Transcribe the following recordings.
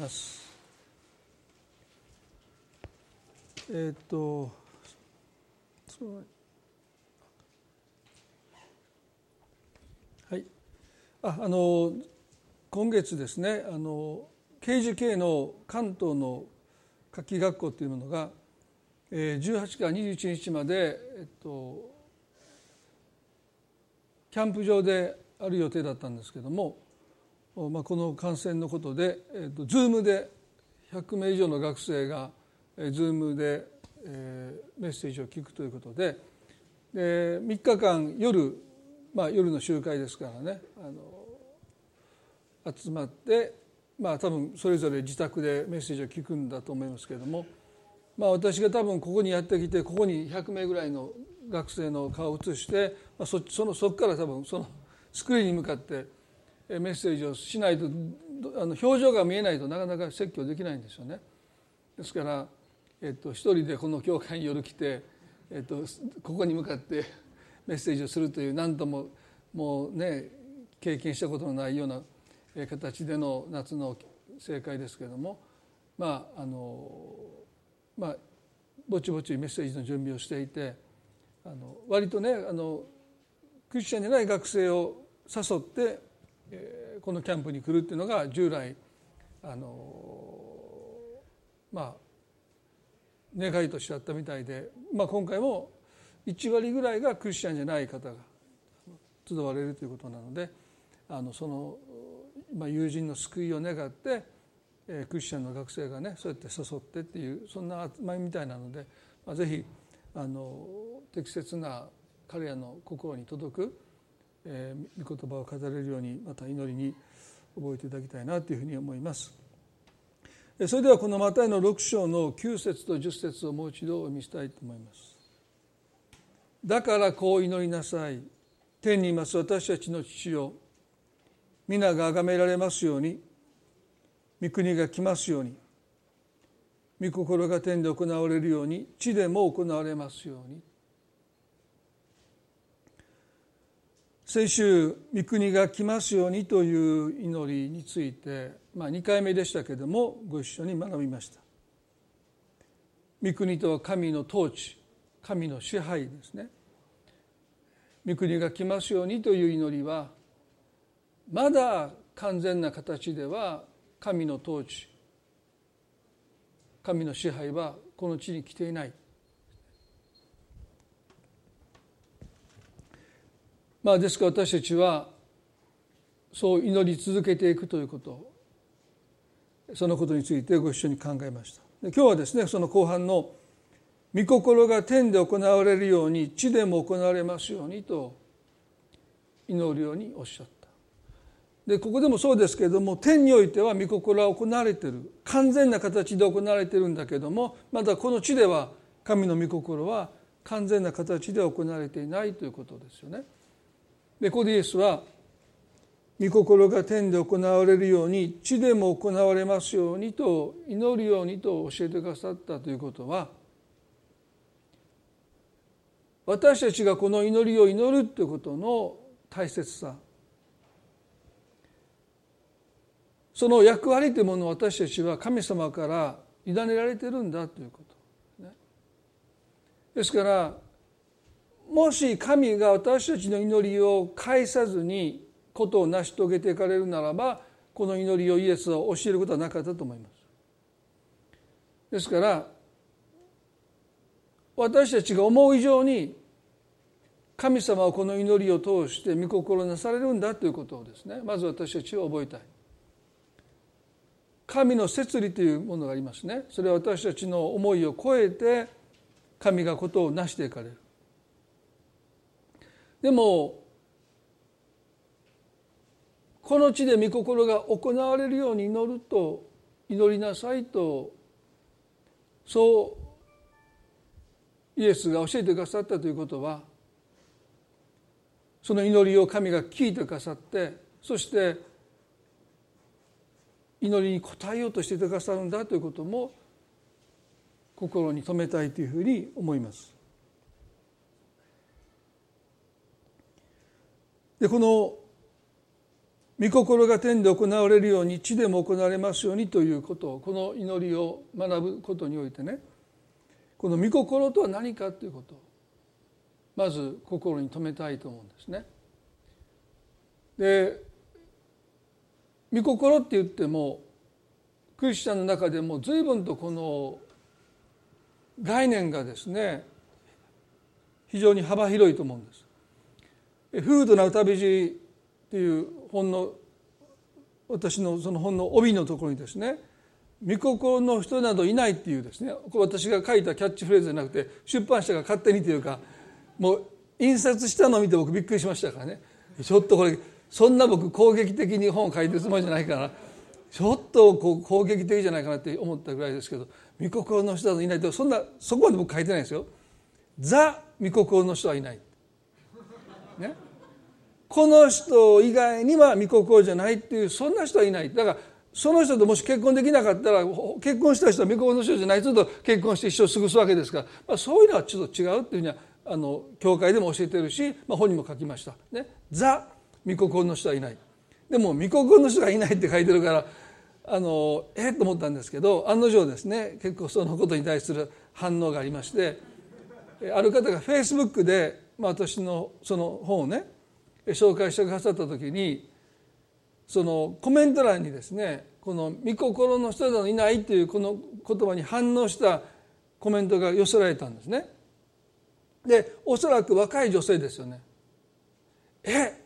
ます。えっ、とはいああの今月ですねあの刑事系の関東の夏季学校というものが18から21日まで、えっと、キャンプ場である予定だったんですけども、まあ、この感染のことで、えっと、Zoom で100名以上の学生が Zoom で、えー、メッセージを聞くということでで3日間夜、まあ、夜の集会ですからねあの集まってまあ多分それぞれ自宅でメッセージを聞くんだと思いますけれども、まあ、私が多分ここにやってきてここに100名ぐらいの学生の顔を映して、まあ、そそのそこから多分そのスクリーンに向かってメッセージをしないとあの表情が見えないとなかなか説教できないんですよね。ですから、えっと、一人でこの教会に夜来て、えっと、ここに向かって メッセージをするという何とももうね経験したことのないような形での夏の正解ですけれどもまああのまあぼちぼちメッセージの準備をしていてあの割とねあのクリスチャンじゃない学生を誘って、このキャンプに来るっていうのが従来あのまあ願いとしてあったみたいで、まあ、今回も1割ぐらいがクリスチャンじゃない方が集われるということなのであのそのまあ、友人の救いを願って、えー、クリスチャンの学生がねそうやって誘ってっていうそんな集まりみたいなので、まあ、ぜひあの適切な彼らの心に届く、えー、御言葉を語れるようにまた祈りに覚えていただきたいなというふうに思います。それではこのマタイの6章の9節と10節をもう一度お読みしたいと思います。だからこう祈りなさい。天にいます私たちの父よ皆が崇められますように御国が来ますように御心が天で行われるように地でも行われますように先週「御国が来ますように」という祈りについて、まあ、2回目でしたけれどもご一緒に学びました。御国とは神の統治神の支配ですね。御国が来ますようにという祈りはまだ完全な形では神の統治神の支配はこの地に来ていない。まあですから私たちはそう祈り続けていくということ。そのことについてご一緒に考えました。今日はですねその後半の「御心が天で行われるように地でも行われますように」と祈るようにおっしゃった。でここでもそうですけれども天においては御心は行われてる。完全な形で行われてるんだけどもまだこの地では神の御心は完全な形で行われていないということですよね。でここでイエスは御心が天で行われるように地でも行われますようにと祈るようにと教えてくださったということは私たちがこの祈りを祈るということの大切さ。その役割というものを私たちは神様から委ねられてるんだということ、ですからもし神が私たちの祈りを返さずにことを成し遂げていかれるならばこの祈りをイエスは教えることはなかったと思います。ですから私たちが思う以上に神様はこの祈りを通して御心なされるんだということをですねまず私たちは覚えたい。神の摂理というものがありますねそれは私たちの思いを超えて神がことを成していかれるでもこの地で御心が行われるように祈ると祈りなさいとそうイエスが教えてくださったということはその祈りを神が聞いてくださってそして祈りに応えようとしてくださるんだということも心に留めたいというふうに思います。でこの御心が天で行われるように地でも行われますようにということをこの祈りを学ぶことにおいてねこの御心とは何かということをまず心に留めたいと思うんですね。で御心って言ってもクリスチャンの中でも随分とこの概念がですね非常に幅広いと思うんです。フードな歌じっていう本の私のその本の帯のところにですね「御心の人などいない」っていうですね私が書いたキャッチフレーズじゃなくて出版社が勝手にというかもう印刷したのを見て僕びっくりしましたからねちょっとこれそんな僕攻撃的に本を書いてるつもりじゃないからちょっとこう攻撃的じゃないかなって思ったぐらいですけど御心の人などいないとそんなそこまで僕書いてないですよ。ザ御心の人はいない。この人以外には御心じゃないっていうそんな人はいないだからその人ともし結婚できなかったら結婚した人は御心の人じゃない人と結婚して一生過ごすわけですから、まあ、そういうのはちょっと違うっていうふうにはあの教会でも教えてるし、まあ、本にも書きました。ね、ザ御心の人はいない。でも御心の人がいないって書いてるからあのえっと思ったんですけど案の定ですね結構そのことに対する反応がありましてある方がフェイスブックで、まあ、私のその本をね紹介してくださった時にそのコメント欄にですねこの「御心の人などいない」っていうこの言葉に反応したコメントが寄せられたんですね。でおそらく若い女性ですよね。え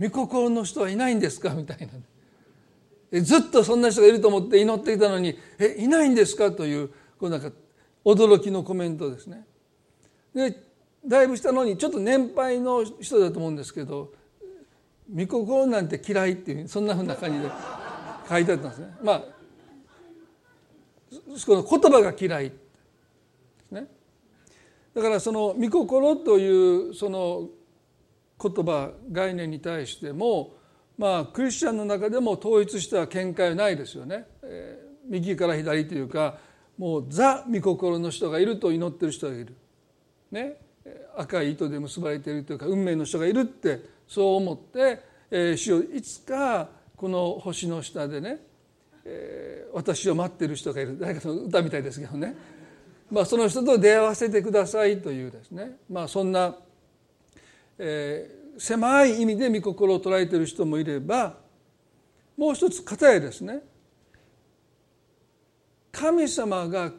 御心の人はいないんですか？みたいな。ずっとそんな人がいると思って祈っていたのに「えいないんですか?」というこうなんか驚きのコメントですね。でだいぶしたのにちょっと年配の人だと思うんですけど「御心なんて嫌い」っていうそんなふうな感じで書いてあったんですね。まあこの言葉が嫌いね。だからその御心というその言葉概念に対してもまあクリスチャンの中でも統一した見解はないですよね。えー、右から左というかもうザ御心の人がいると祈ってる人がいる。ね、赤い糸で結ばれているというか運命の人がいるってそう思って、えー、主よいつかこの星の下でね、えー、私を待っている人がいる。誰かの歌みたいですけどね、まあ、その人と出会わせてくださいというですね、まあ、そんな、えー、狭い意味で御心を捉えている人もいればもう一つ片やですね。神様が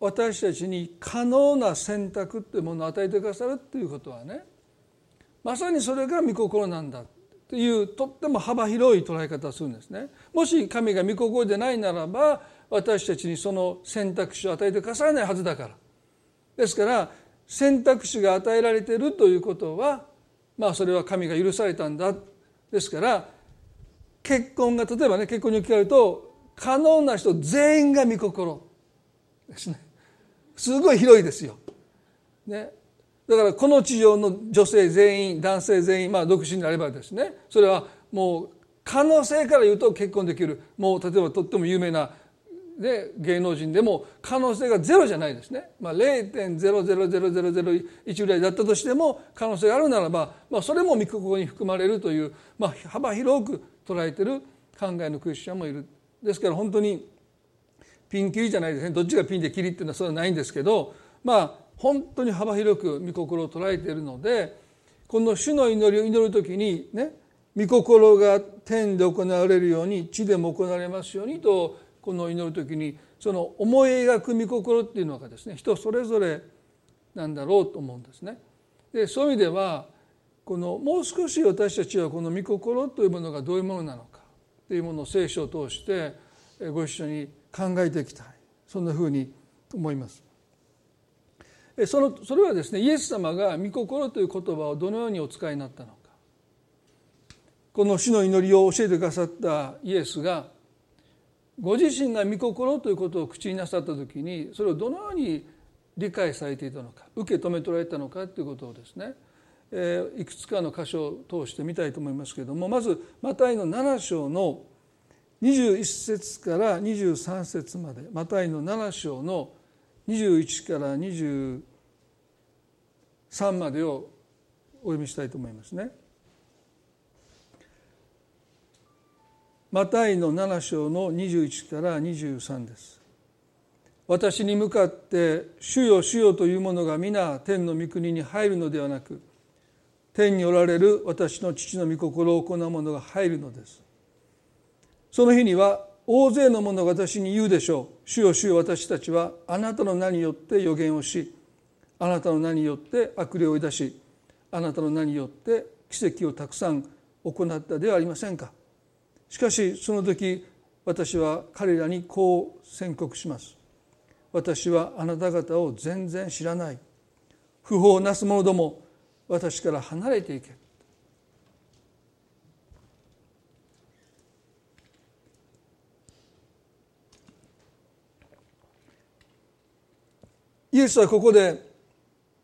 私たちに可能な選択っていうものを与えてくださるっていうことはねまさにそれが御心なんだというとっても幅広い捉え方をするんですね。もし神が御心でないならば私たちにその選択肢を与えてくださらないはずだから。ですから選択肢が与えられているということはまあそれは神が許されたんだですから結婚が例えばね結婚に置き換えると可能な人全員が御心ですね。すごい広いですよ。ね、だからこの地上の女性全員男性全員、まあ、独身であればですねそれはもう可能性から言うと結婚できるもう例えばとっても有名な、ね、芸能人でも可能性がゼロじゃないですね、まあ、0.00001ぐらいだったとしても可能性があるならば、まあ、それも御心に含まれるという、まあ、幅広く捉えてる考えのクリスチャンもいる。ですから本当にピンキリじゃないですねどっちがピンでキリっていうのはそれはないんですけどまあ本当に幅広く御心を捉えているのでこの主の祈りを祈る時にね御心が天で行われるように地でも行われますようにとこの祈る時にその思い描く御心っていうのがですね人それぞれなんだろうと思うんですね。でそういう意味ではこのもう少し私たちはこの御心というものがどういうものなのかというものを聖書を通してご一緒に考えていきたいそんなふうに思います。そのそれはですねイエス様が「御心」という言葉をどのようにお使いになったのかこの死の祈りを教えてくださったイエスがご自身が御心ということを口になさった時にそれをどのように理解されていたのか受け止め取られたのかということをですね、えいくつかの箇所を通してみたいと思いますけれどもまずマタイの7章の21節から23節までマタイの7章の21から23までをお読みしたいと思いますね。マタイの7章の21から23です私に向かって「主よ主よ」というものが皆天の御国に入るのではなく天におられる私の父の御心を行う者が入るのですその日には大勢の者が私に言うでしょう。主よ主よ私たちはあなたの名によって予言をしあなたの名によって悪霊を追い出しあなたの名によって奇跡をたくさん行ったではありませんか。しかしその時私は彼らにこう宣告します。私はあなた方を全然知らない。不法なす者ども私から離れていけ。イエスはここで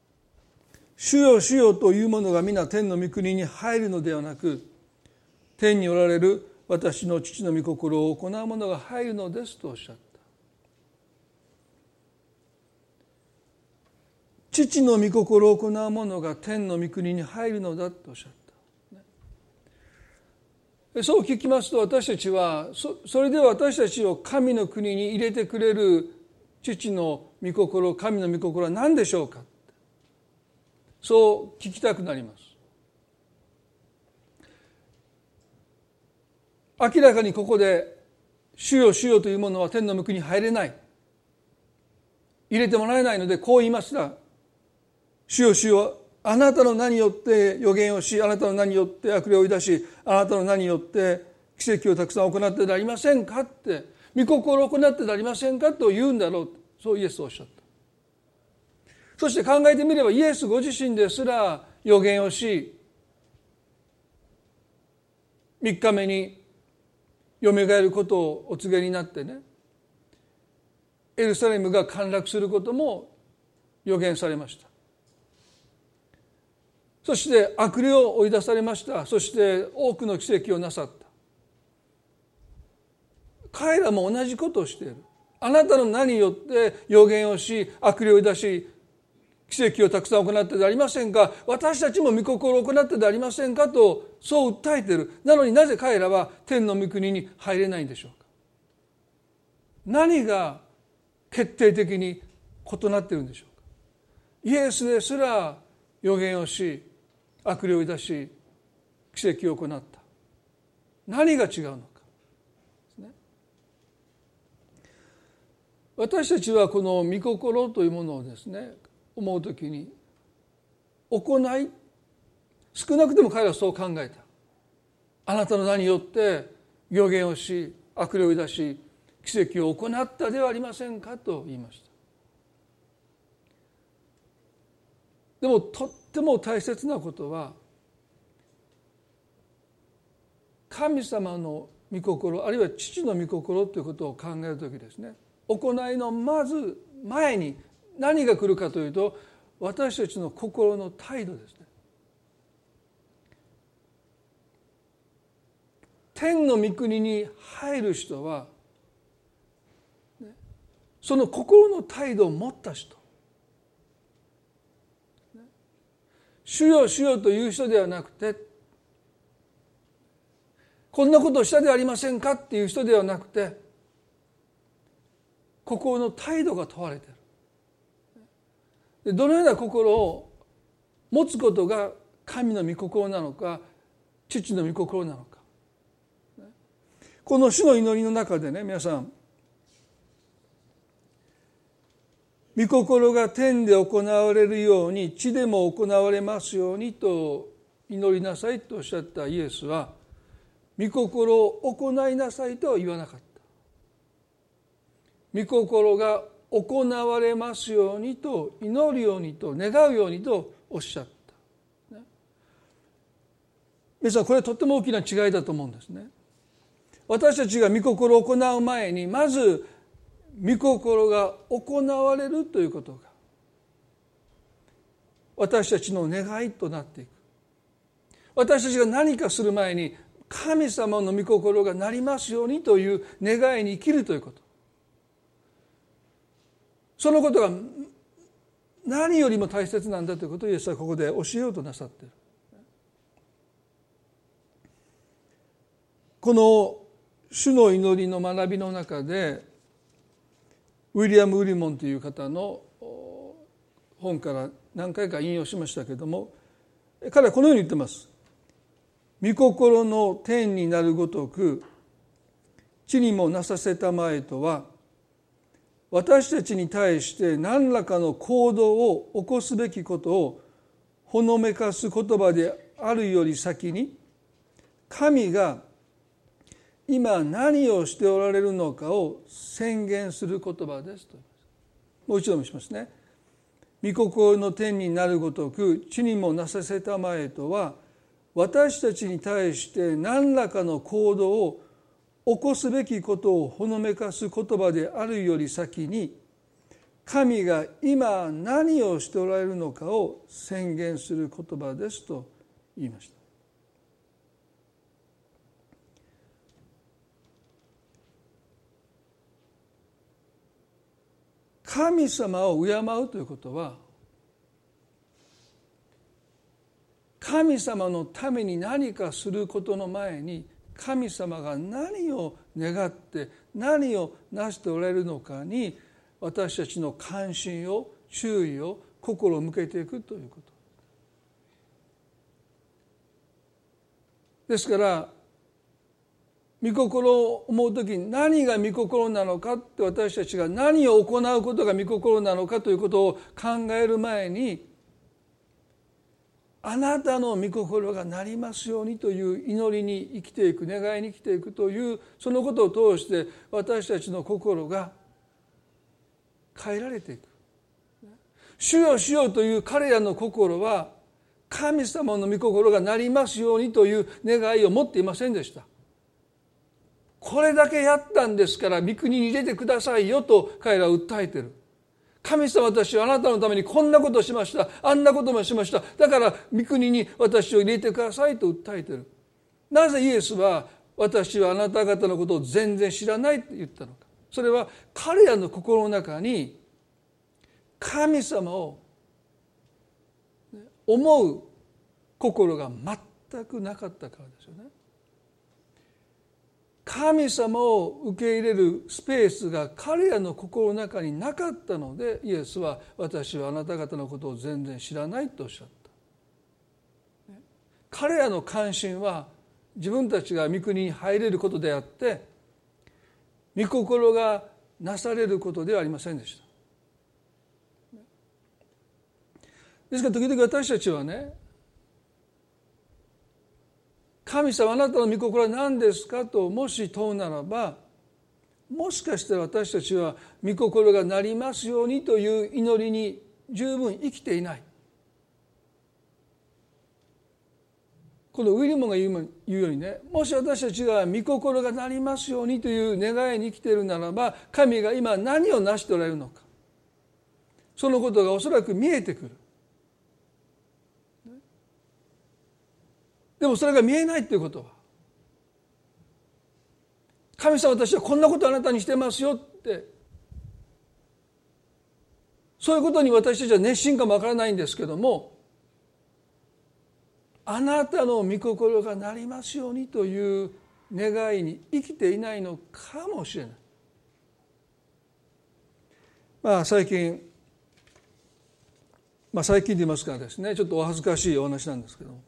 「主よ主よ」というものが皆天の御国に入るのではなく天におられる私の父の御心を行う者が入るのですとおっしゃった。父の御心を行う者が天の御国に入るのだとおっしゃった。そう聞きますと私たちはそれでは私たちを神の国に入れてくれる父の御心神の御心は何でしょうか？そう聞きたくなります。明らかにここで「主よ主よ」というものは天の御国に入れない。入れてもらえないのでこう言いますが「主よ主よあなたの名によって予言をしあなたの名によって悪霊を追い出しあなたの名によって奇跡をたくさん行ってでありませんか?」って「御心を行ってでありませんか?」と言うんだろう。とそうイエスおっしゃった。そして考えてみればイエスご自身ですら予言をし3日目によみがえることをお告げになってねエルサレムが陥落することも予言されました。そして悪霊を追い出されました。そして多くの奇跡をなさった。彼らも同じことをしている。あなたの名によって予言をし悪霊を出し奇跡をたくさん行ってでありませんか？私たちも御心を行ってでありませんか？とそう訴えている。なのになぜ彼らは天の御国に入れないんでしょうか？何が決定的に異なっているんでしょうか？イエスですら予言をし悪霊を出し奇跡を行った。何が違うのか？私たちはこの御心というものをですね思う時に行い少なくとも彼はそう考えた。あなたの名によって予言をし悪霊を出し奇跡を行ったではありませんかと言いました。でもとっても大切なことは神様の御心あるいは父の御心ということを考える時ですね。行いのまず前に何が来るかというと私たちの心の態度ですね。天の御国に入る人はその心の態度を持った人。主よ主よという人ではなくてこんなことをしたではありませんかっていう人ではなくて心の態度が問われているどのような心を持つことが神の御心なのか父の御心なのか。この主の祈りの中でね皆さん御心が天で行われるように地でも行われますようにと祈りなさいとおっしゃったイエスは御心を行いなさいとは言わなかった。御心が行われますようにと祈るようにと願うようにとおっしゃった。皆さんこれはとっても大きな違いだと思うんですね。私たちが御心を行う前にまず御心が行われるということが私たちの願いとなっていく私たちが何かする前に神様の御心がなりますようにという願いに生きるということそのことが何よりも大切なんだということをイエスはここで教えようとなさっている。この主の祈りの学びの中でウィリアム・ウリモンという方の本から何回か引用しましたけれども彼はこのように言ってます「御心の天になるごとく地にもなさせたまえとは私たちに対して何らかの行動を起こすべきことをほのめかす言葉であるより先に神が今何をしておられるのかを宣言する言葉ですともう一度もしますね。御心の天になるごとく地にもなさせたまえとは私たちに対して何らかの行動を起こすべきことをほのめかす言葉であるより先に神が今何をしておられるのかを宣言する言葉ですと言いました。神様を敬うということは神様のために何かすることの前に神様が何を願って何を成しておられるのかに私たちの関心を注意を心を向けていくということ。ですから御心を思う時に何が御心なのかって私たちが何を行うことが御心なのかということを考える前にあなたの御心がなりますようにという祈りに生きていく願いに生きていくというそのことを通して私たちの心が変えられていく。主よ主よという彼らの心は神様の御心がなりますようにという願いを持っていませんでした。これだけやったんですから御国に入れてくださいよと彼らは訴えてる。神様私はあなたのためにこんなことをしました。あんなこともしました。だから御国に私を入れてくださいと訴えてる。なぜイエスは私はあなた方のことを全然知らないって言ったのか。それは彼らの心の中に神様を思う心が全くなかったからですよね。神様を受け入れるスペースが彼らの心の中になかったのでイエスは私はあなた方のことを全然知らないとおっしゃった。彼らの関心は自分たちが御国に入れることであって御心がなされることではありませんでした。ですから時々私たちはね神様あなたの御心は何ですかともし問うならばもしかしたら私たちは御心がなりますようにという祈りに十分生きていない。このウィリモンが言うようにねもし私たちが御心がなりますようにという願いに生きているならば神が今何を成しておられるのか。そのことがおそらく見えてくる。でもそれが見えないっていうこと。は神様私はこんなことあなたにしてますよって。そういうことに私たちは熱心かもわからないんですけどもあなたの御心がなりますようにという願いに生きていないのかもしれない。まあ最近まあ最近で言いますからですねちょっとお恥ずかしいお話なんですけども。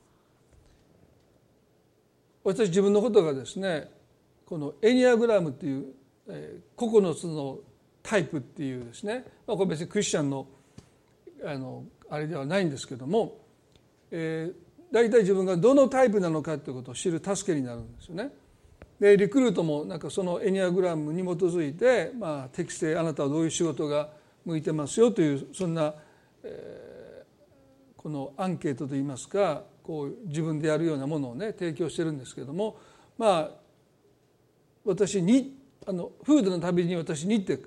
私自分のことがですねこのエニアグラムっていう、えー、9つのタイプっていうですね、まあ、これ別にクリスチャンのあのあれではないんですけども、えー、大体自分がどのタイプなのかということを知る助けになるんですよね。でリクルートもなんかそのエニアグラムに基づいて、まあ、適正あなたはどういう仕事が向いてますよというそんな、えー、このアンケートといいますかこう自分でやるようなものをね提供してるんですけどもまあ私にあのフードのたびに私にって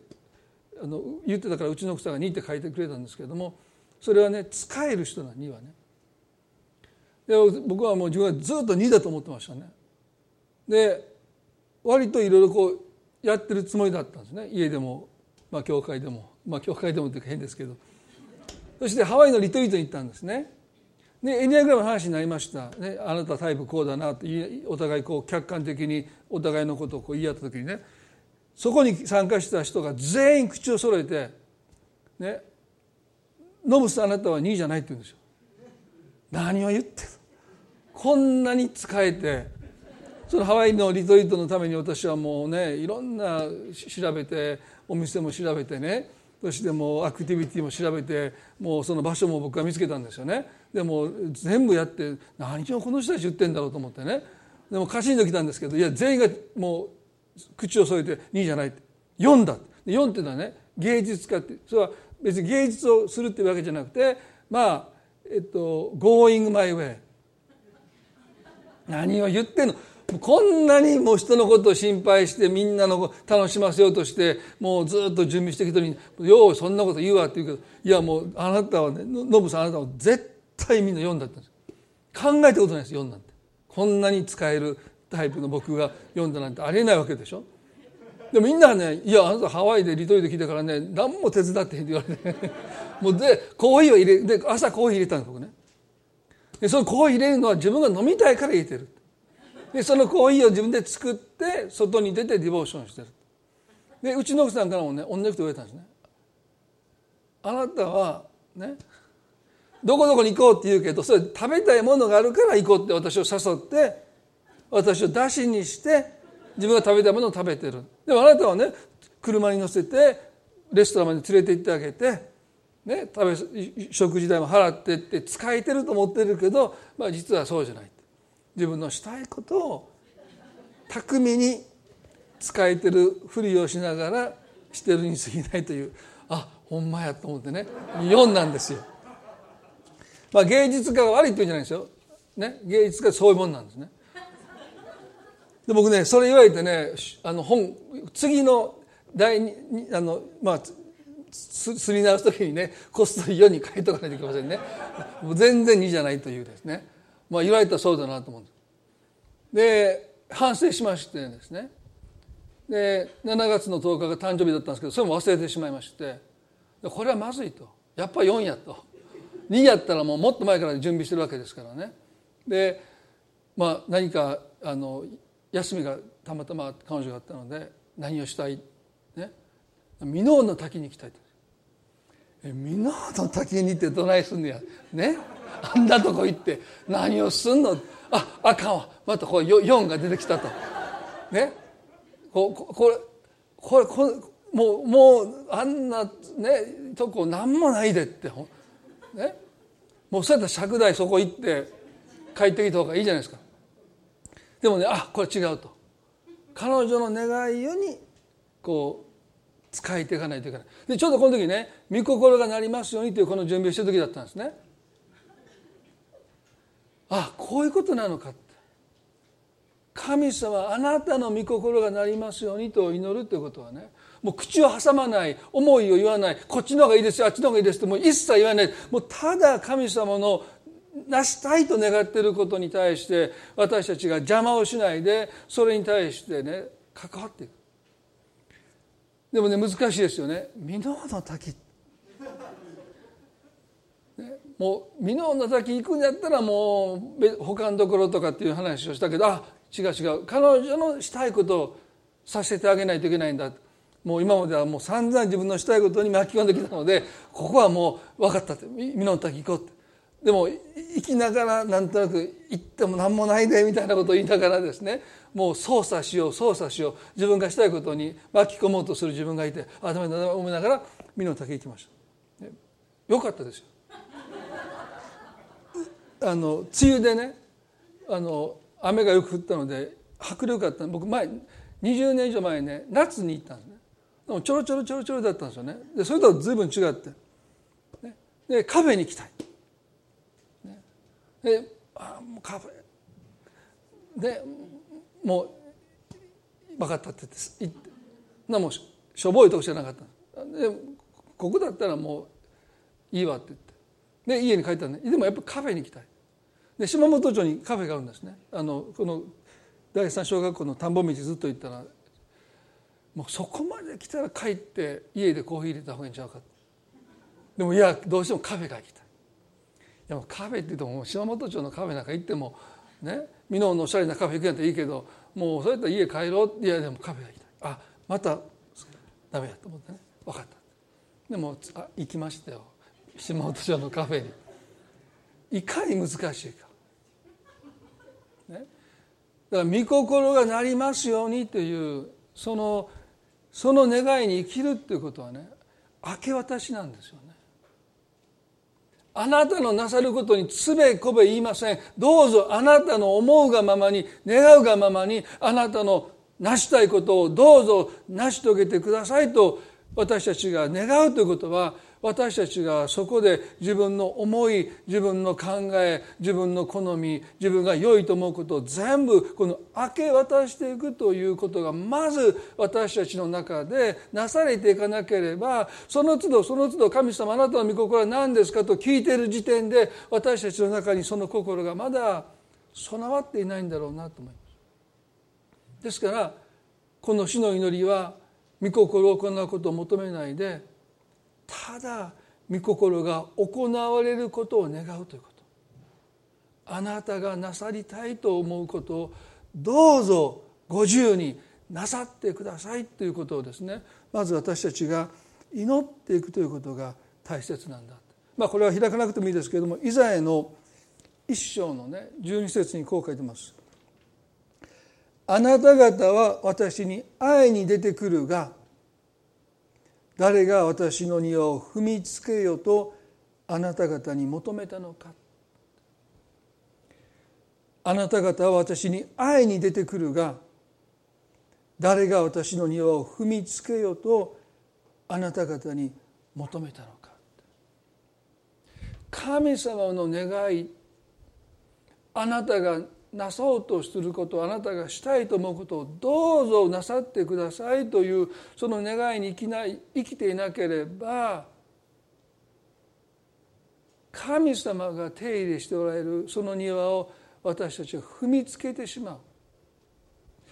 あの言ってたからうちの奥さんが「に」って書いてくれたんですけどもそれはね使える人な「に」はね。で僕はもう自分はずっと「に」だと思ってましたね。で割といろいろこうやってるつもりだったんですね家でも、まあ、教会でもまあ教会でもっていうか変ですけどそしてハワイのリトリートに行ったんですね。でエニアグラムの話になりました、ね、あなたタイプこうだなってお互いこう客観的にお互いのことをこう言い合った時にね。そこに参加した人が全員口を揃えて「ねノブスあなたは2位じゃない」って言うんですよ。何を言ってるこんなに使えてそのハワイのリトリートのために私はもうねいろんな調べてお店も調べてねそしてもうアクティビティも調べてもうその場所も僕は見つけたんですよね。でも全部やって何をこの人たち言ってんだろうと思ってね。でもカシンときたんですけどいや全員がもう口を添えて2じゃないって。4だ。って4っていうのはね芸術家って。それは別に芸術をするっていうわけじゃなくてまあえっと「Going my way」何を言ってんの。こんなにもう人のことを心配してみんなの楽しませようとしてもうずっと準備してきたのに「ようそんなこと言うわ」って言うけどいやもうあなたはねノブさんあなたは絶対みんな読んだったんです考えたことないです読んなんて。こんなに使えるタイプの僕が読んだなんてありえないわけでしょ。でもみんなはね「いやあなたハワイでリトリート来てからね何も手伝ってへん」って言われて。もうでコーヒーを入れで朝コーヒー入れたんです僕ね。でそのコーヒー入れるのは自分が飲みたいから入れてる。でそのコーヒーを自分で作って外に出てディボーションしてる。でうちの奥さんからもね同じこと言われたんですね。あなたはねどこどこに行こうって言うけどそれ食べたいものがあるから行こうって私を誘って私を出しにして自分が食べたいものを食べてる。でもあなたはね車に乗せてレストランまで連れて行ってあげて、ね、食べ食事代も払ってって使えてると思ってるけど、まあ、実はそうじゃない自分のしたいことを巧みに使えてるふりをしながらしてるに過ぎないという。あほんまやと思ってね。4なんですよ。まあ芸術家が悪いって言うんじゃないですよ。ね、芸術家そういうもんなんですね。で僕ねそれ言われてねあの本次の第二あのまあすり直す時にねこっそり4に書いとかないといけませんね。もう全然2じゃないというですね。まあ、言われたらそうだなと思うんです。で反省しましてですねで7月の10日が誕生日だったんですけどそれも忘れてしまいましてこれはまずいとやっぱり4やと2やったらもうもっと前から準備してるわけですからね。でまあ何かあの休みがたまたま彼女があったので何をしたい？ね。箕面の滝に行きたいと。箕面の滝に行ってどないすんねや。ね。あんなとこ行って何をすんの？ああかんわ。またこう4が出てきたと。ね。ここれこれこれもうもうあんなねとこ何もないでってねもうそうやったら尺代そこ行って帰ってきた方がいいじゃないですか。でもねあこれ違うと。彼女の願いようにこう使えていかないといけない。でちょうどこの時ね御心がなりますようにというこの準備をしてる時だったんですね。あこういうことなのかって。神様あなたの御心がなりますようにと祈るということはねもう口を挟まない思いを言わないこっちの方がいいですよあっちの方がいいですってもう一切言わない。もうただ神様の成したいと願っていることに対して私たちが邪魔をしないでそれに対してね関わっていく。でもね難しいですよね。箕面の滝。もう箕面の先行くんやったらもう他のところとかっていう話をしたけどあ違う違う。彼女のしたいことをさせてあげないといけないんだ。もう今まではもう散々自分のしたいことに巻き込んできたのでここはもう分かったって。箕面の滝行こうって。でも行きながらなんとなく行っても何もないでみたいなことを言いながらですねもう操作しよう操作しよう。自分がしたいことに巻き込もうとする自分がいてあダメだダメだ思いながら箕面の滝行きました、よかったですよ。あの梅雨でねあの雨がよく降ったので迫力あった。僕前20年以上前ね夏に行ったんですね。でもちょろちょろちょろちょろだったんですよね。でそれとは随分違って、でカフェに行きたい、であもうカフェ。でもう分かったって言って。なもうしょぼいとこじゃなかった。でここだったらもういいわって言って。で家に帰ったんででもやっぱカフェに行きたい。で島本町にカフェがあるんですね。あのこの第三小学校の田んぼ道ずっと行ったらもうそこまで来たら帰って家でコーヒー入れた方がいいんちゃうか。でもいやどうしてもカフェが行きたい。でもカフェって言っても島本町のカフェなんか行ってもね箕面のおしゃれなカフェ行くんやったらいいけどもうそうやったら家帰ろういやでもカフェが行きたい。あまたダメやと思ってね。分かった。でもあ行きましたよ。島本町のカフェに。いかに難しいか、ね、だから御心がなりますようにというそのその願いに生きるっていうことはね明け渡しなんですよね。あなたのなさることにつべこべ言いません。どうぞあなたの思うがままに願うがままにあなたの成したいことをどうぞ成し遂げてくださいと私たちが願うということは私たちがそこで自分の思い自分の考え自分の好み自分が良いと思うことを全部この明け渡していくということがまず私たちの中でなされていかなければその都度その都度神様あなたの御心は何ですかと聞いている時点で私たちの中にその心がまだ備わっていないんだろうなと思います。ですからこの死の祈りは御心を行うことを求めないでただ御心が行われることを願うということあなたがなさりたいと思うことをどうぞご自由になさってくださいということをですねまず私たちが祈っていくということが大切なんだ、まあ、これは開かなくてもいいですけれどもイザヤの一章のね12節にこう書いてます。あなた方は私に会いに出てくるが誰が私の庭を踏みつけよとあなた方に求めたのか。あなた方は私に会いに出てくるが誰が私の庭を踏みつけよとあなた方に求めたのか。神様の願いあなたがなそうとすることあなたがしたいと思うことをどうぞなさってくださいというその願いに生きない生きていなければ神様が手入れしておられるその庭を私たちは踏みつけてしまう。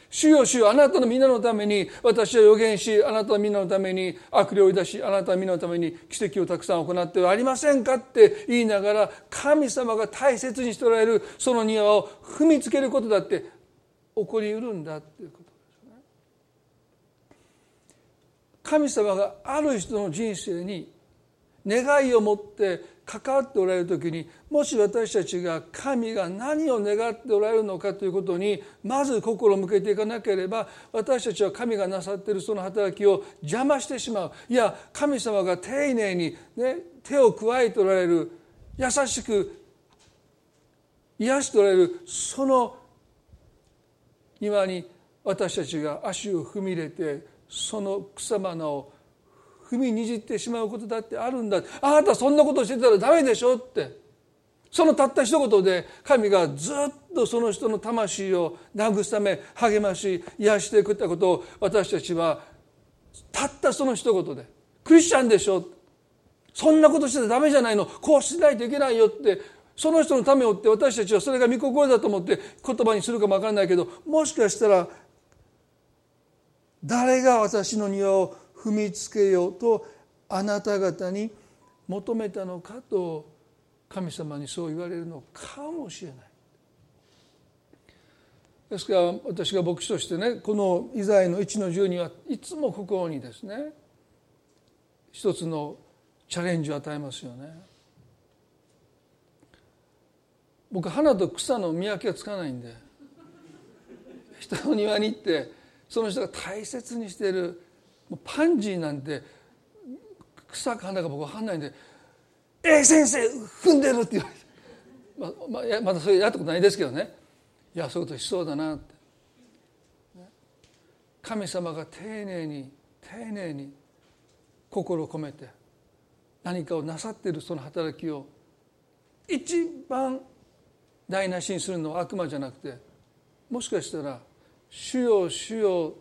主よ主よあなたの皆のために私は予言しあなたの皆のために悪霊を出しあなたの皆のために奇跡をたくさん行ってはありませんかって言いながら神様が大切にしておられるその庭を踏みつけることだって起こりうるんだっていうことですね。神様がある人の人生に願いを持って関わっておられる時にもし私たちが神が何を願っておられるのかということにまず心を向けていかなければ私たちは神がなさっているその働きを邪魔してしまう。いや神様が丁寧に、ね、手を加えておられる優しく癒しておられるその庭に私たちが足を踏み入れてその草花を踏みにじってしまうことだってあるんだ。あなたそんなことしてたらダメでしょって。そのたった一言で神がずっとその人の魂を慰め励まし癒してくれたことを私たちはたったその一言でクリスチャンでしょそんなことしてたらダメじゃないの。こうしないといけないよって。その人のためをって私たちはそれが御心だと思って言葉にするかもわからないけどもしかしたら誰が私の庭を踏みつけようとあなた方に求めたのかと神様にそう言われるのかもしれない。ですから私が牧師としてねこのイザヤの1の10にはいつも心にですね一つのチャレンジを与えますよね。僕花と草の見分けがつかないんで人の庭に行ってその人が大切にしているパンジーなんて草か花か僕分かんないんで「えー、先生踏んでる」って言われてま、まあ、まだそれやったことないですけどねいやそういうことしそうだなって。神様が丁寧に丁寧に心を込めて何かをなさっているその働きを一番台無しにするのは悪魔じゃなくてもしかしたら「主よ主よ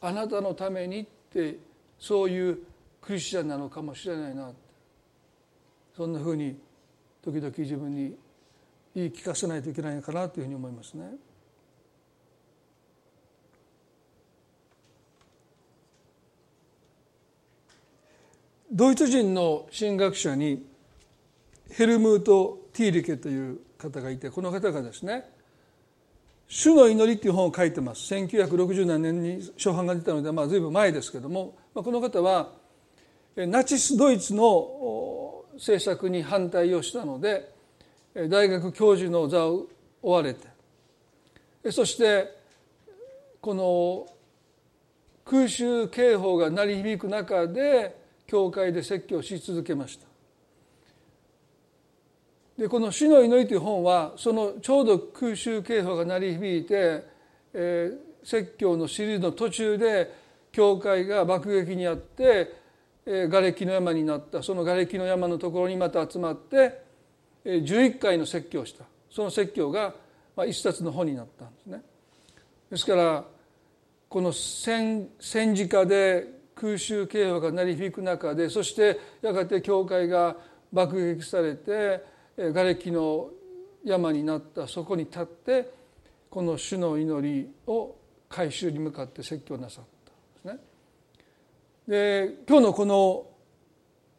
あなたのために」ってそういうクリスチャンなのかもしれないなそんなふうに時々自分に言い聞かせないといけないのかなというふうに思いますね。ドイツ人の神学者にヘルムート・ティーリケという方がいてこの方がですね「主の祈り」っていう本を書いてます。1967年に初版が出たので、まあ、随分前ですけども、まあ、この方はナチスドイツの政策に反対をしたので大学教授の座を追われてそしてこの空襲警報が鳴り響く中で教会で説教し続けました。でこの「死の祈り」という本はそのちょうど空襲警報が鳴り響いて、えー、説教のシリーズの途中で教会が爆撃にあって、えー、瓦礫の山になったその瓦礫の山のところにまた集まって、えー、11回の説教をしたその説教が、まあ、一冊の本になったんですね。ですからこの戦戦時下で空襲警報が鳴り響く中でそしてやがて教会が爆撃されて瓦礫の山になったそこに立ってこの主の祈りを回収に向かって説教なさったんですね。で今日のこの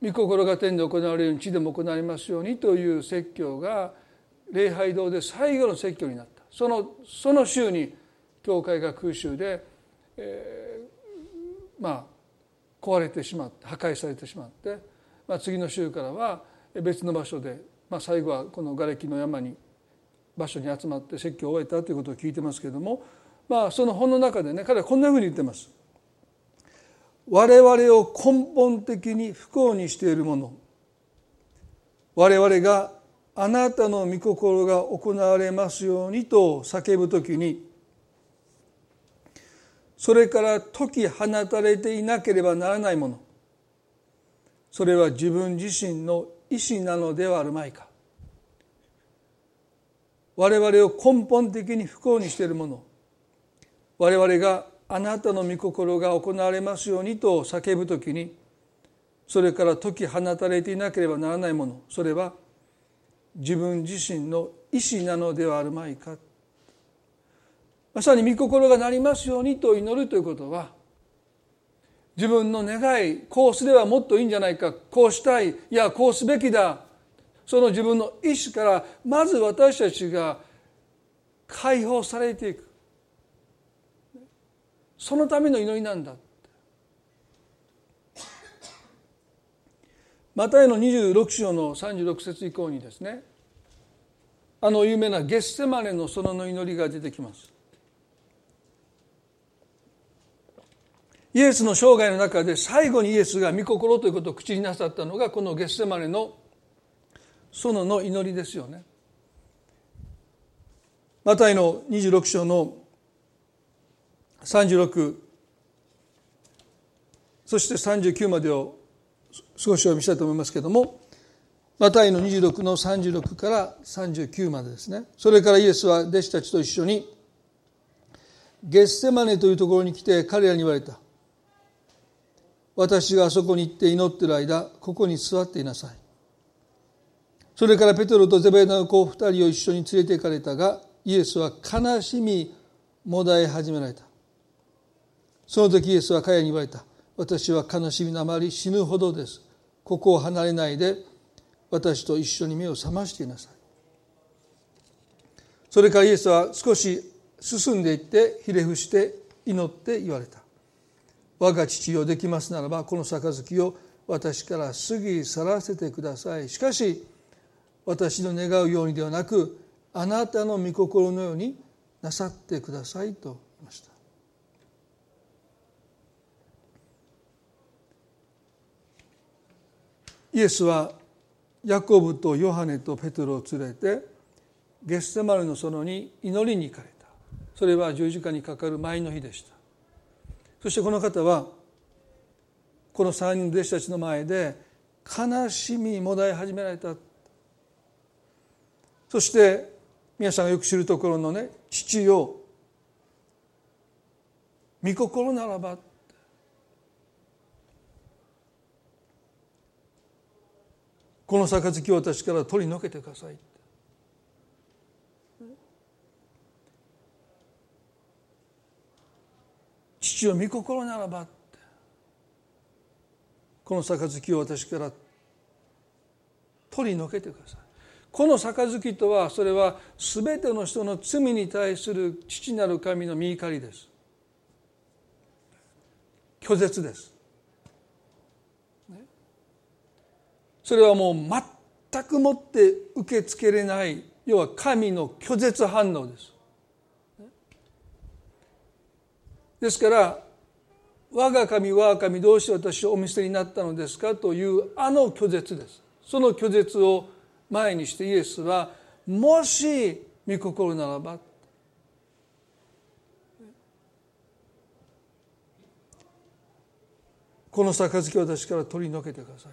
御心が天で行われるように地でも行われますようにという説教が礼拝堂で最後の説教になったそのその週に教会が空襲でえー、まあ壊れてしまって破壊されてしまって、まあ、次の週からは別の場所で、まあ、最後はこの瓦礫の山に場所に集まって説教を終えたということを聞いてますけれども、まあ、その本の中でね彼はこんなふうに言ってます。我々を根本的に不幸にしているもの我々があなたの御心が行われますようにと叫ぶ時にそれから解き放たれていなければならないものそれは自分自身の意志なのではあるまいか。我々を根本的に不幸にしているもの。我々があなたの御心が行われますようにと叫ぶときにそれから解き放たれていなければならないもの。それは自分自身の意志なのではあるまいか。まさに御心がなりますようにと祈るということは自分の願いこうすればもっといいんじゃないか。こうしたい。いやこうすべきだ。その自分の意志からまず私たちが解放されていく。そのための祈りなんだ。マタイの26章の36節以降にですねあの有名なゲッセマネの園の祈りが出てきます。イエスの生涯の中で最後にイエスが御心ということを口になさったのがこのゲッセマネの園の祈りですよね。マタイの26章の36そして39までを少し読みしたいと思いますけれどもマタイの26の36から39までですねそれからイエスは弟子たちと一緒にゲッセマネというところに来て彼らに言われた私があそこに行って祈ってる間ここに座っていなさい。それからペテロとゼベダの子二人を一緒に連れて行かれたがイエスは悲しみもだえ始められた。その時イエスは彼に言われた。私は悲しみのあまり死ぬほどです。ここを離れないで私と一緒に目を覚ましていなさい。それからイエスは少し進んでいってひれ伏して祈って言われた。我が父よできますならばこの杯を私から過ぎ去らせてください。しかし私の願うようにではなくあなたの御心のようになさってくださいと言いました。イエスはヤコブとヨハネとペトロを連れてゲッセマルの園に祈りに行かれた。それは十字架にかかる前の日でした。そしてこの方はこの3人の弟子たちの前で悲しみもだえ始められた。そして皆さんがよく知るところのね父よ御心ならば。この杯を私から取り除けてください。父を御心ならばこの杯を私から取り除けてください。この杯とはそれは全ての人の罪に対する父なる神の御怒りです。拒絶です。それはもう全くもって受け付けれない要は神の拒絶反応です。ですから我が神我が神どうして私をお見捨てになったのですかというあの拒絶です。その拒絶を前にしてイエスはもし御心ならばこの杯を私から取り除けてください。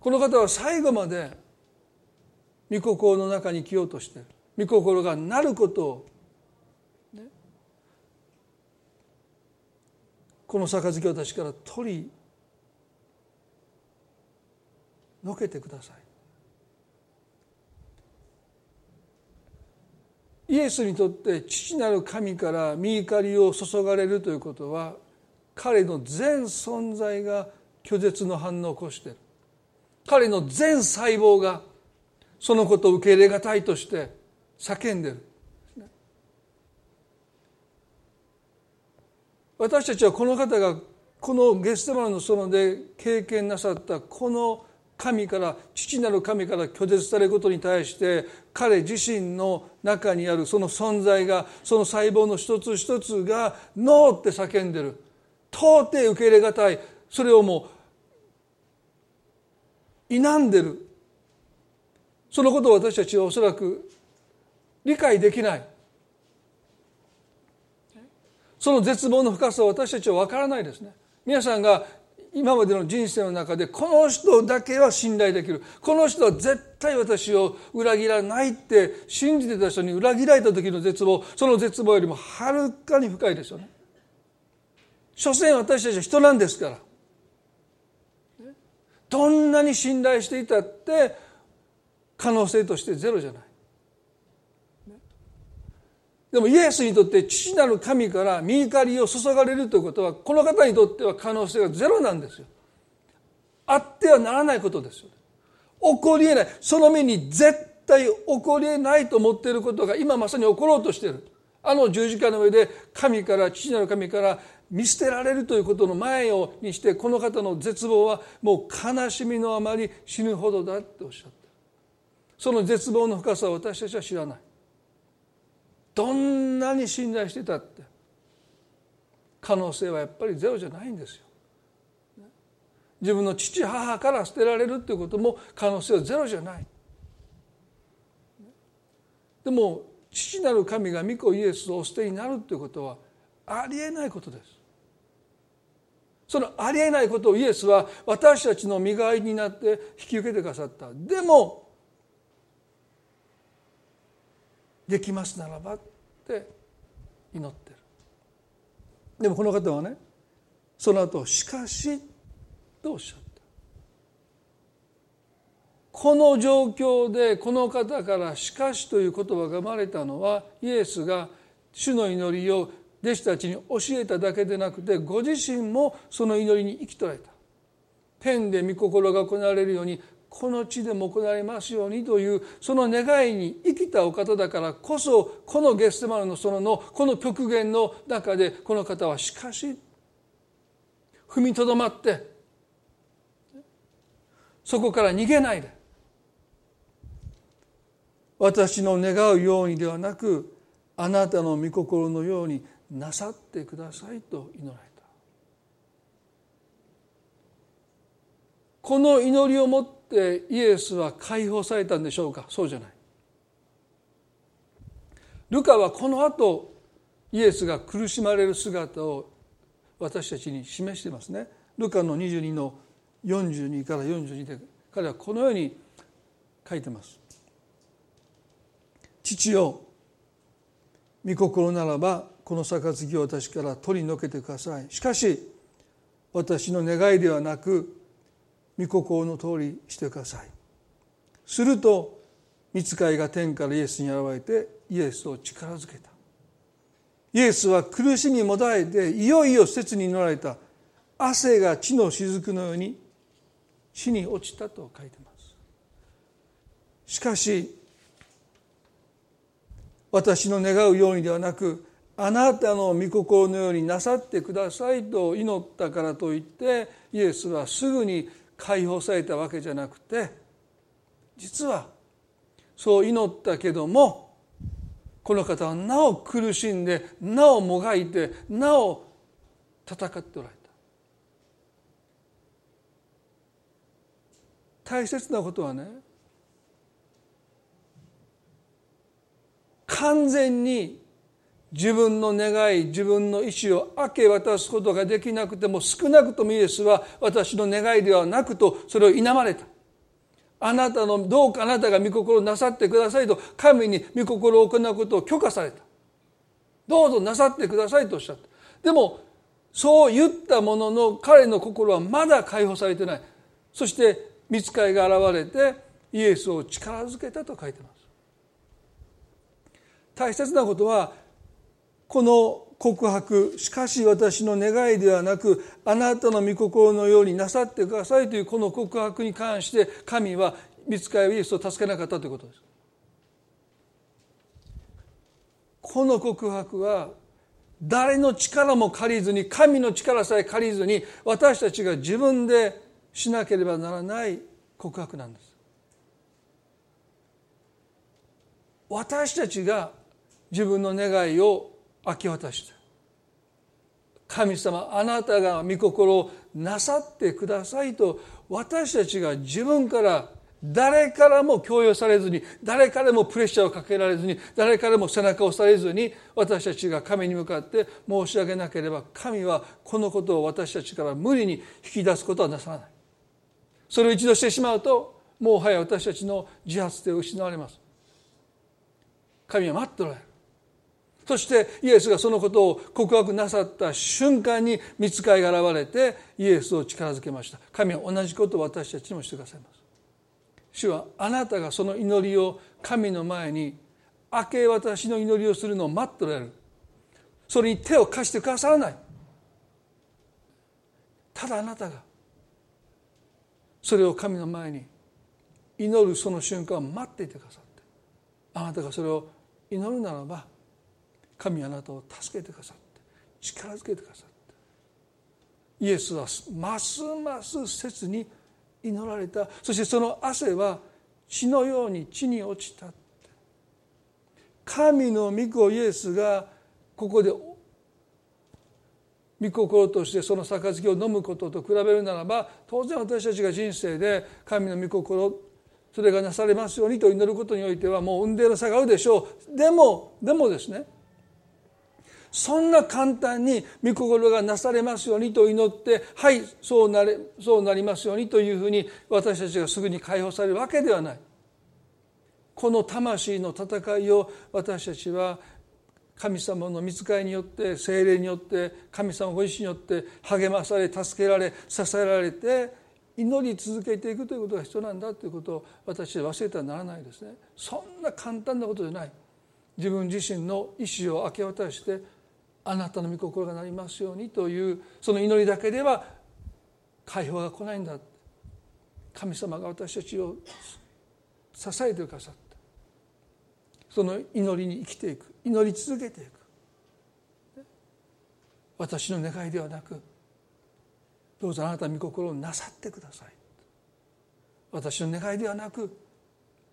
この方は最後まで御心の中に来ようとしてる御心がなることをこの杯を私から取りのけてください。イエスにとって父なる神から御怒りを注がれるということは彼の全存在が拒絶の反応を起こしている。彼の全細胞がそのことを受け入れがたいとして叫んでる。私たちはこの方がこのゲストマンの園で経験なさったこの神から父なる神から拒絶されることに対して彼自身の中にあるその存在がその細胞の一つ一つが「ノー!」って叫んでる。到底受け入れがたい。それをもう否んでる。そのことを私たちはおそらく理解できない。その絶望の深さを私たちは分からないですね。皆さんが今までの人生の中でこの人だけは信頼できる。この人は絶対私を裏切らないって信じてた人に裏切られた時の絶望。その絶望よりもはるかに深いですよね。所詮私たちは人なんですから。どんなに信頼していたって可能性としてゼロじゃない。でもイエスにとって父なる神から身怒りを注がれるということはこの方にとっては可能性がゼロなんですよ。あってはならないことですよ。起こりえない。その目に絶対起こりえないと思っていることが今まさに起ころうとしている。あの十字架の上で神から父なる神から見捨てられるということの前をにしてこの方の絶望はもう悲しみのあまり死ぬほどだっておっしゃったその絶望の深さを私たちは知らないどんなに信頼してたって可能性はやっぱりゼロじゃないんですよ。自分の父母から捨てられるっていうことも可能性はゼロじゃない。でも父なる神が御子イエスをお捨てになるっていうことはありえないことです。そのありえないことをイエスは私たちの身代わりになって引き受けてくださった。でもできますならばって祈ってる。でもこの方はねその後しかし」とおっしゃった。この状況でこの方から「しかし」という言葉が生まれたのはイエスが主の祈りを弟子たちに教えただけでなくてご自身もその祈りに生きとられた。天で御心が行われるようにこの地でも行われますようにというその願いに生きたお方だからこそこのゲステマルの園のこの極限の中でこの方はしかし踏みとどまってそこから逃げないで。私の願うようにではなくあなたの御心のようになさってくださいと祈られた。この祈りをもってってイエスは解放されたんでしょうか？そうじゃない。ルカはこの後イエスが苦しまれる姿を私たちに示してますね。ルカの22の42から42で彼はこのように書いてます。父よ御心ならばこの杯を私から取り除けてください。しかし私の願いではなく御心の通りしてください。すると見つかいが天からイエスに現れてイエスを力づけた。イエスは苦しみもだえていよいよ切に祈られた。汗が地の雫のように地に落ちたと書いてます。しかし私の願うようにではなくあなたの御心のようになさってくださいと祈ったからといってイエスはすぐに解放されたわけじゃなくて実はそう祈ったけどもこの方はなお苦しんでなおもがいてなお戦っておられた。大切なことはね完全に自分の願い自分の意思を明け渡すことができなくても少なくともイエスは私の願いではなくとそれを否まれた。あなたのどうかあなたが御心なさってくださいと神に御心を行うことを許可された。どうぞなさってくださいとおっしゃった。でもそう言ったものの彼の心はまだ解放されてない。そして見つかりが現れてイエスを力づけたと書いてます。大切なことはこの告白しかし私の願いではなくあなたの御心のようになさってくださいというこの告白に関して神は見つかりイエスを助けなかったということです。この告白は誰の力も借りずに神の力さえ借りずに私たちが自分でしなければならない告白なんです。私たちが自分の願いを明け渡した神様あなたが御心をなさってくださいと私たちが自分から誰からも強要されずに誰からもプレッシャーをかけられずに誰からも背中を押されずに私たちが神に向かって申し上げなければ神はこのことを私たちから無理に引き出すことはなさらない。それを一度してしまうともはや私たちの自発性を失われます。神は待っておられる。そしてイエスがそのことを告白なさった瞬間に見つかいが現れてイエスを力づけました。神は同じことを私たちにもしてくださいます。主はあなたがその祈りを神の前に明け渡しの祈りをするのを待っておられる。それに手を貸してくださらない。ただあなたがそれを神の前に祈るその瞬間を待っていてくださってあなたがそれを祈るならば神あなたを助けてくださって力づけてくださって。イエスはますます切に祈られた。そしてその汗は血のように地に落ちた神の御子イエスがここで御心としてその杯を飲むことと比べるならば当然私たちが人生で神の御心それがなされますようにと祈ることにおいてはもう運命の差があるでしょう。でもでもですねそんな簡単に御心がなされますようにと祈ってはいそうなれそうなりますようにというふうに私たちがすぐに解放されるわけではない。この魂の戦いを私たちは神様の見つかりによって精霊によって神様ご自身によって励まされ助けられ支えられて祈り続けていくということが必要なんだということを私は忘れてはならないですね。そんな簡単なことでない。自分自身の意思を明け渡してあなたの御心がなりますようにというその祈りだけでは解放が来ないんだ。神様が私たちを支えてくださった。その祈りに生きていく。祈り続けていく。私の願いではなくどうぞあなたの御心をなさってください。私の願いではなく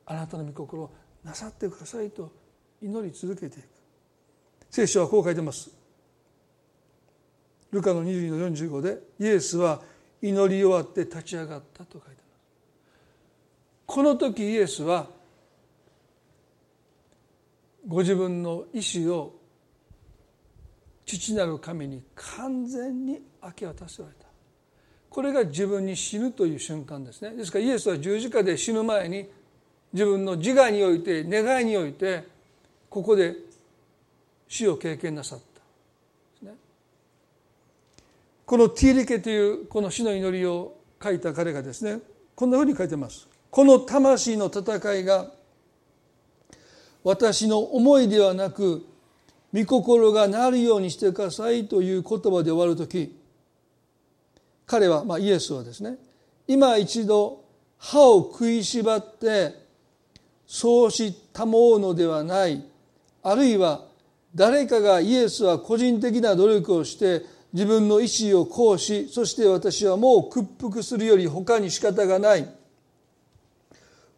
あなたの御心をなさってくださいと祈り続けていく。聖書はこう書いてます。ルカの22の45でイエスは祈り終わって立ち上がったと書いてますこの時イエスはご自分の意志を父なる神に完全に明け渡せられた。これが自分に死ぬという瞬間ですね。ですからイエスは十字架で死ぬ前に自分の自我において願いにおいてここで死を経験なさった。このティーリケというこの死の祈りを書いた彼がですねこんなふうに書いてます。この魂の戦いが私の思いではなく御心がなるようにしてくださいという言葉で終わる時彼は、まあ、イエスはですね今一度歯を食いしばってそうしたもうのではないあるいは誰かがイエスは個人的な努力をして自分の意思を行使そして私はもう屈服するより他に仕方がない。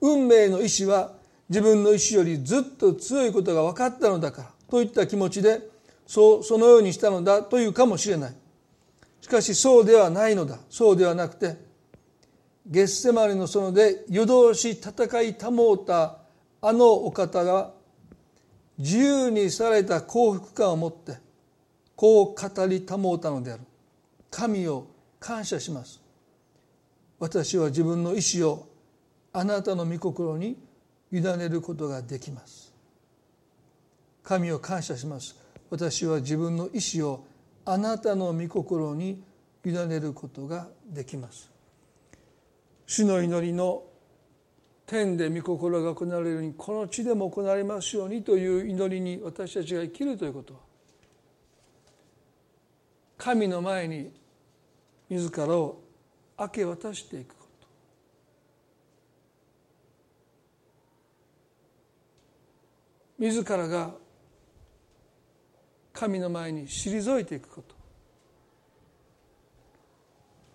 運命の意志は自分の意志よりずっと強いことが分かったのだからといった気持ちでそうそのようにしたのだというかもしれない。しかしそうではないのだ。そうではなくてゲッセマネの園で夜通し戦い保ったあのお方が自由にされた幸福感を持ってこう語り保ったのである。神を感謝します。私は自分の意志をあなたの御心に委ねることができます。神を感謝します。私は自分の意志をあなたの御心に委ねることができます。主の祈りの天で御心が行われるようにこの地でも行われますようにという祈りに私たちが生きるということは神の前に自らを明け渡していくこと。自らが神の前に退いていくこと。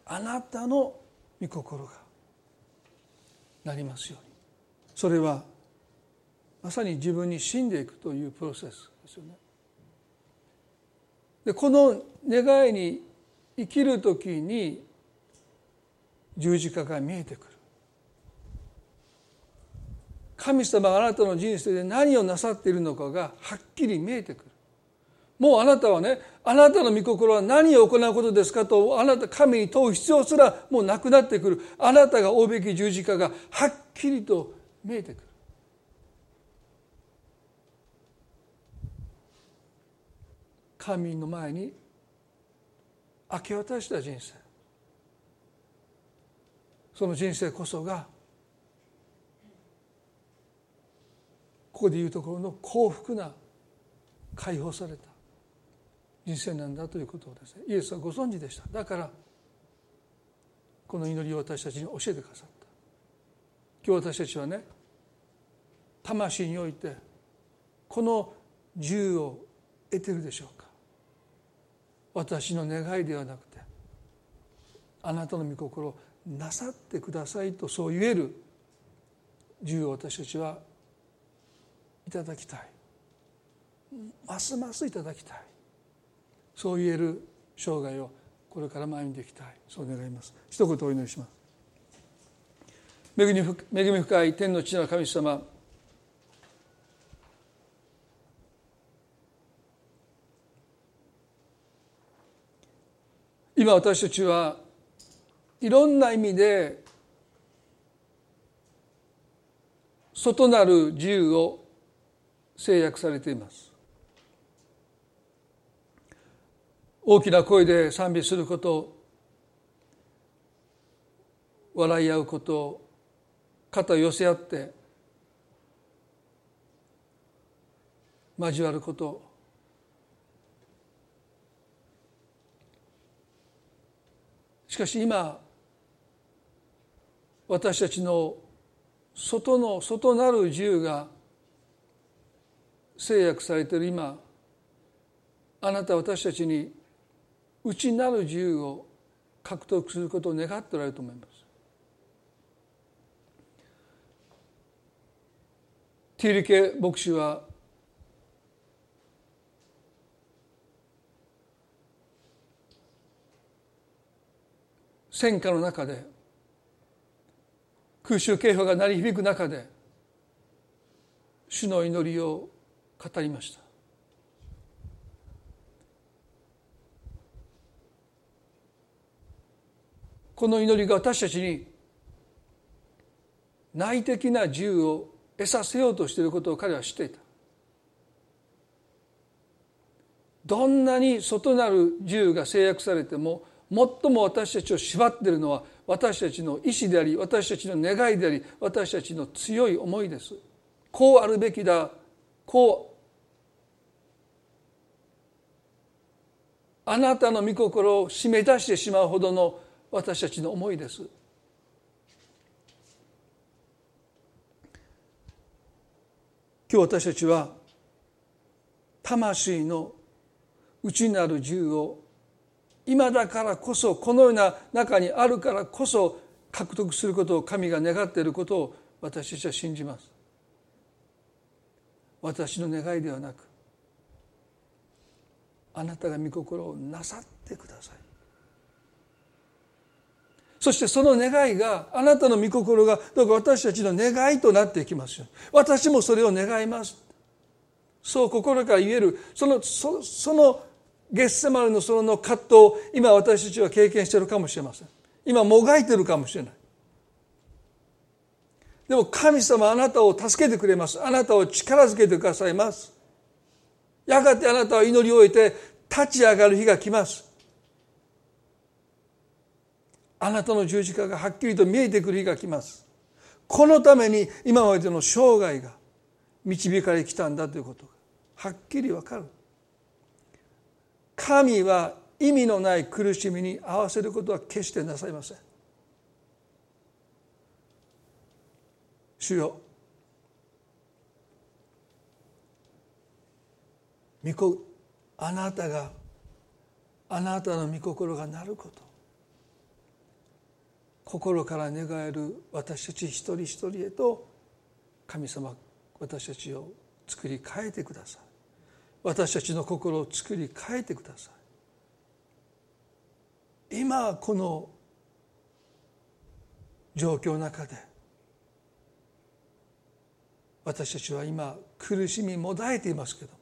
あなたの御心がなりますように。それはまさに自分に死んでいくというプロセスですよね。でこの願いに生きる時に十字架が見えてくる。神様があなたの人生で何をなさっているのかがはっきり見えてくる。もうあなたはねあなたの御心は何を行うことですかとあなた神に問う必要すらもうなくなってくる。あなたが負うべき十字架がはっきりと見えてくる。神の前に明け渡した人生。その人生こそがここでいうところの幸福な解放された人生なんだということをですねイエスはご存知でした。だからこの祈りを私たちに教えてくださった。今日私たちはね魂においてこの自由を得てるでしょう。私の願いではなくてあなたの御心をなさってくださいとそう言える自由を私たちはいただきたい。ますますいただきたい。そう言える生涯をこれからも歩んできたい。そう願います。一言お祈りします。恵み深い天の地の神様今私たちはいろんな意味で外なる自由を制約されています。大きな声で賛美すること笑い合うこと肩を寄せ合って交わること。しかし今私たちの外の外なる自由が制約されている今あなた私たちに内なる自由を獲得することを願っておられると思います。ティーリケ牧師は戦火の中で空襲警報が鳴り響く中で主の祈りを語りました。この祈りが私たちに内的な自由を得させようとしていることを彼は知っていた。どんなに外なる自由が制約されても最も私たちを縛っているのは私たちの意志であり私たちの願いであり私たちの強い思いです。こうあるべきだ。こうあなたの御心を締め出してしまうほどの私たちの思いです。今日私たちは魂の内なる自由を今だからこそこのような中にあるからこそ獲得することを神が願っていることを私たちは信じます。私の願いではなくあなたが御心をなさってください。そしてその願いがあなたの御心がどうか私たちの願いとなっていきます。よ私もそれを願います。そう心から言える。そのそそのゲッセマルのその葛藤を今私たちは経験しているかもしれません。今もがいてるかもしれない。でも神様あなたを助けてくれます。あなたを力づけてくださいます。やがてあなたは祈りを終えて立ち上がる日が来ます。あなたの十字架がはっきりと見えてくる日が来ます。このために今までの生涯が導かれてきたんだということがはっきりわかる。神は意味のない苦しみに合わせることは決してなさいません。主よ御子あなたがあなたの御心がなること。心から願える私たち一人一人へと神様私たちを作り変えてください。私たちの心を作り変えてください。今この状況の中で私たちは今苦しみもだえていますけども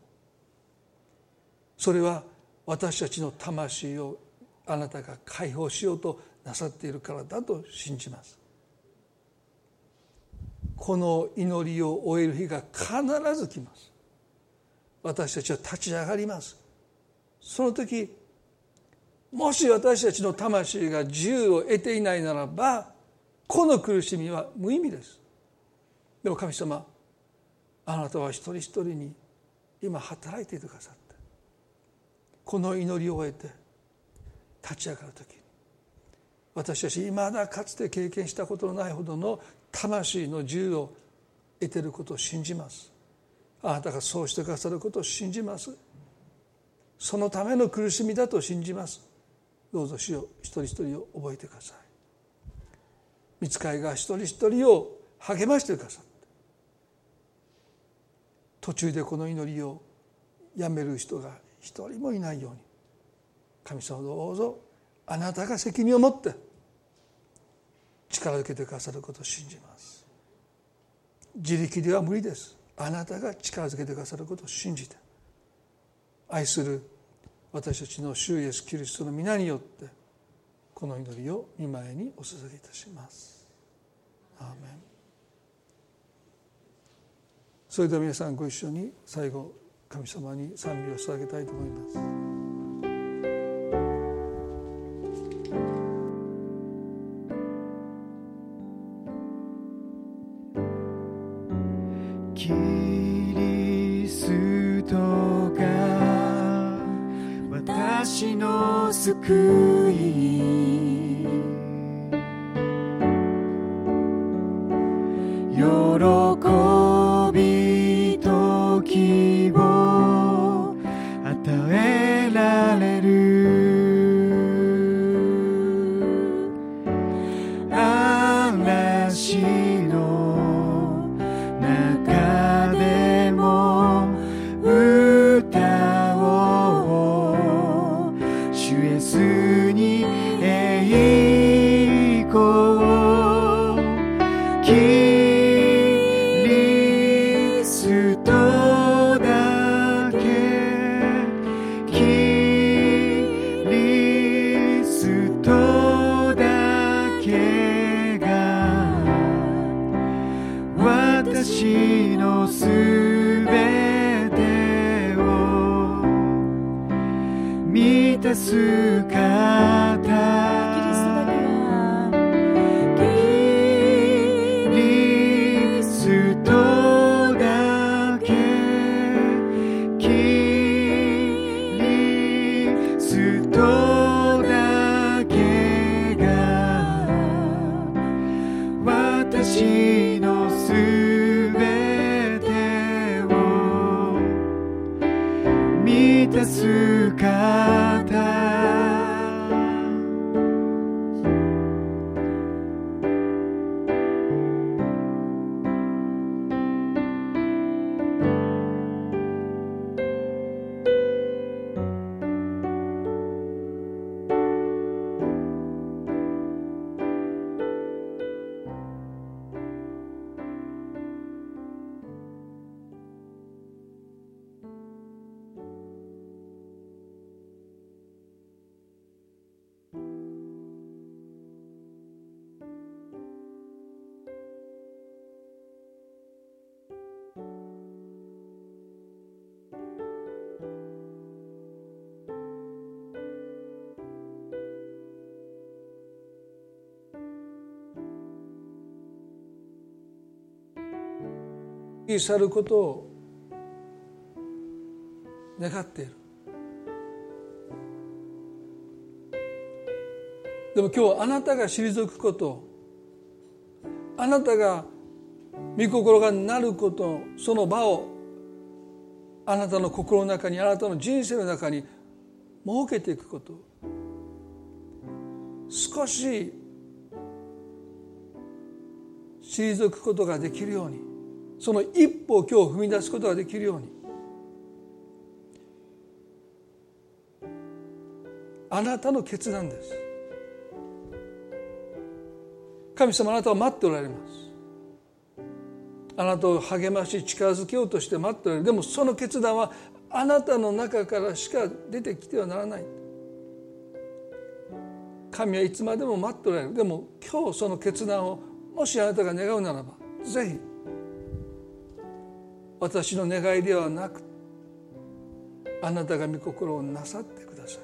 それは私たちの魂をあなたが解放しようとなさっているからだと信じます。この祈りを終える日が必ず来ます。私たちは立ち上がります。その時もし私たちの魂が自由を得ていないならばこの苦しみは無意味です。でも神様あなたは一人一人に今働いていてくださってこの祈りを終えて立ち上がる時私たちいまだかつて経験したことのないほどの魂の自由を得ていることを信じます。あなたがそうしてくださることを信じます。そのための苦しみだと信じます。どうぞ主を一人一人を覚えてください。見つかいが一人一人を励ましてくださって。途中でこの祈りをやめる人が一人もいないように。神様どうぞあなたが責任を持って。力を受けてくださることを信じます。自力では無理です。あなたが力づけてくださることを信じて愛する私たちの主イエスキリストの皆によってこの祈りを見舞いにお捧げいたします。アーメン。それでは皆さんご一緒に最後神様に賛美を捧げたいと思います。救り去ることを願っている。でも今日あなたが退くことあなたが御心がなることその場をあなたの心の中にあなたの人生の中に設けていくこと少し退くことができるように。その一歩を今日踏み出すことができるように。あなたの決断です。神様あなたは待っておられます。あなたを励まし近づけようとして待っておられる。でもその決断はあなたの中からしか出てきてはならない。神はいつまでも待っておられる。でも今日その決断をもしあなたが願うならばぜひ私の願いではなくあなたが御心をなさってください。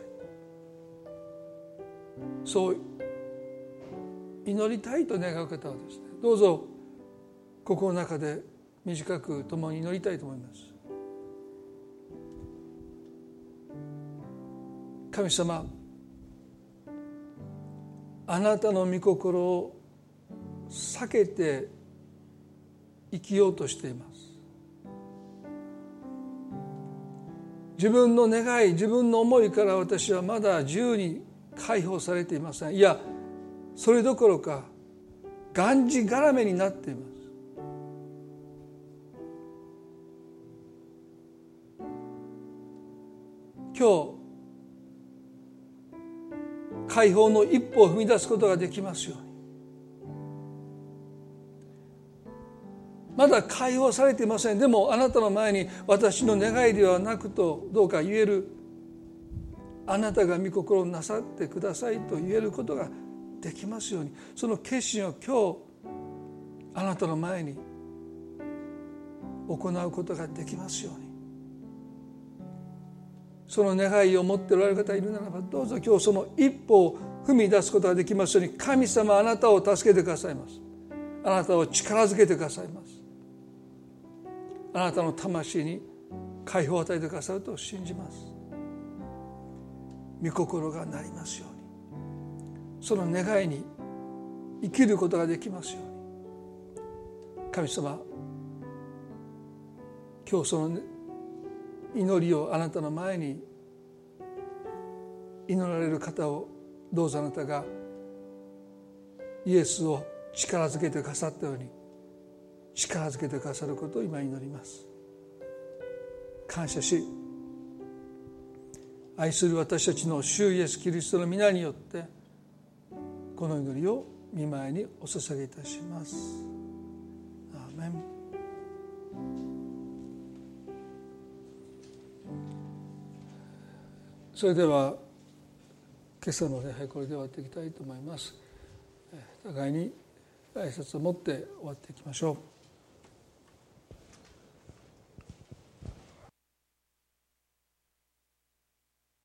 そう祈りたいと願う方はですねどうぞ心の中で短く共に祈りたいと思います。神様あなたの御心を避けて生きようとしています。自分の願い自分の思いから私はまだ自由に解放されていません。いやそれどころかがんじがらめになっています。今日解放の一歩を踏み出すことができますように。まだ解放されていません。でもあなたの前に私の願いではなくとどうか言える。あなたが御心をなさってくださいと言えることができますように。その決心を今日あなたの前に行うことができますように。その願いを持っておられる方いるならばどうぞ今日その一歩を踏み出すことができますように。神様あなたを助けてくださいます。あなたを力づけてくださいます。あなたの魂に解放を与えてくださると信じます。御心がなりますように。その願いに生きることができますように。神様今日その祈りをあなたの前に祈られる方をどうぞあなたがイエスを力づけてくださったように力づけてくださることを今祈ります。感謝し愛する私たちの主イエス・キリストの皆によってこの祈りを見舞いにお捧げいたします。アーメン。それでは今朝の礼拝これで終わっていきたいと思います。互いに挨拶を持って終わっていきましょう。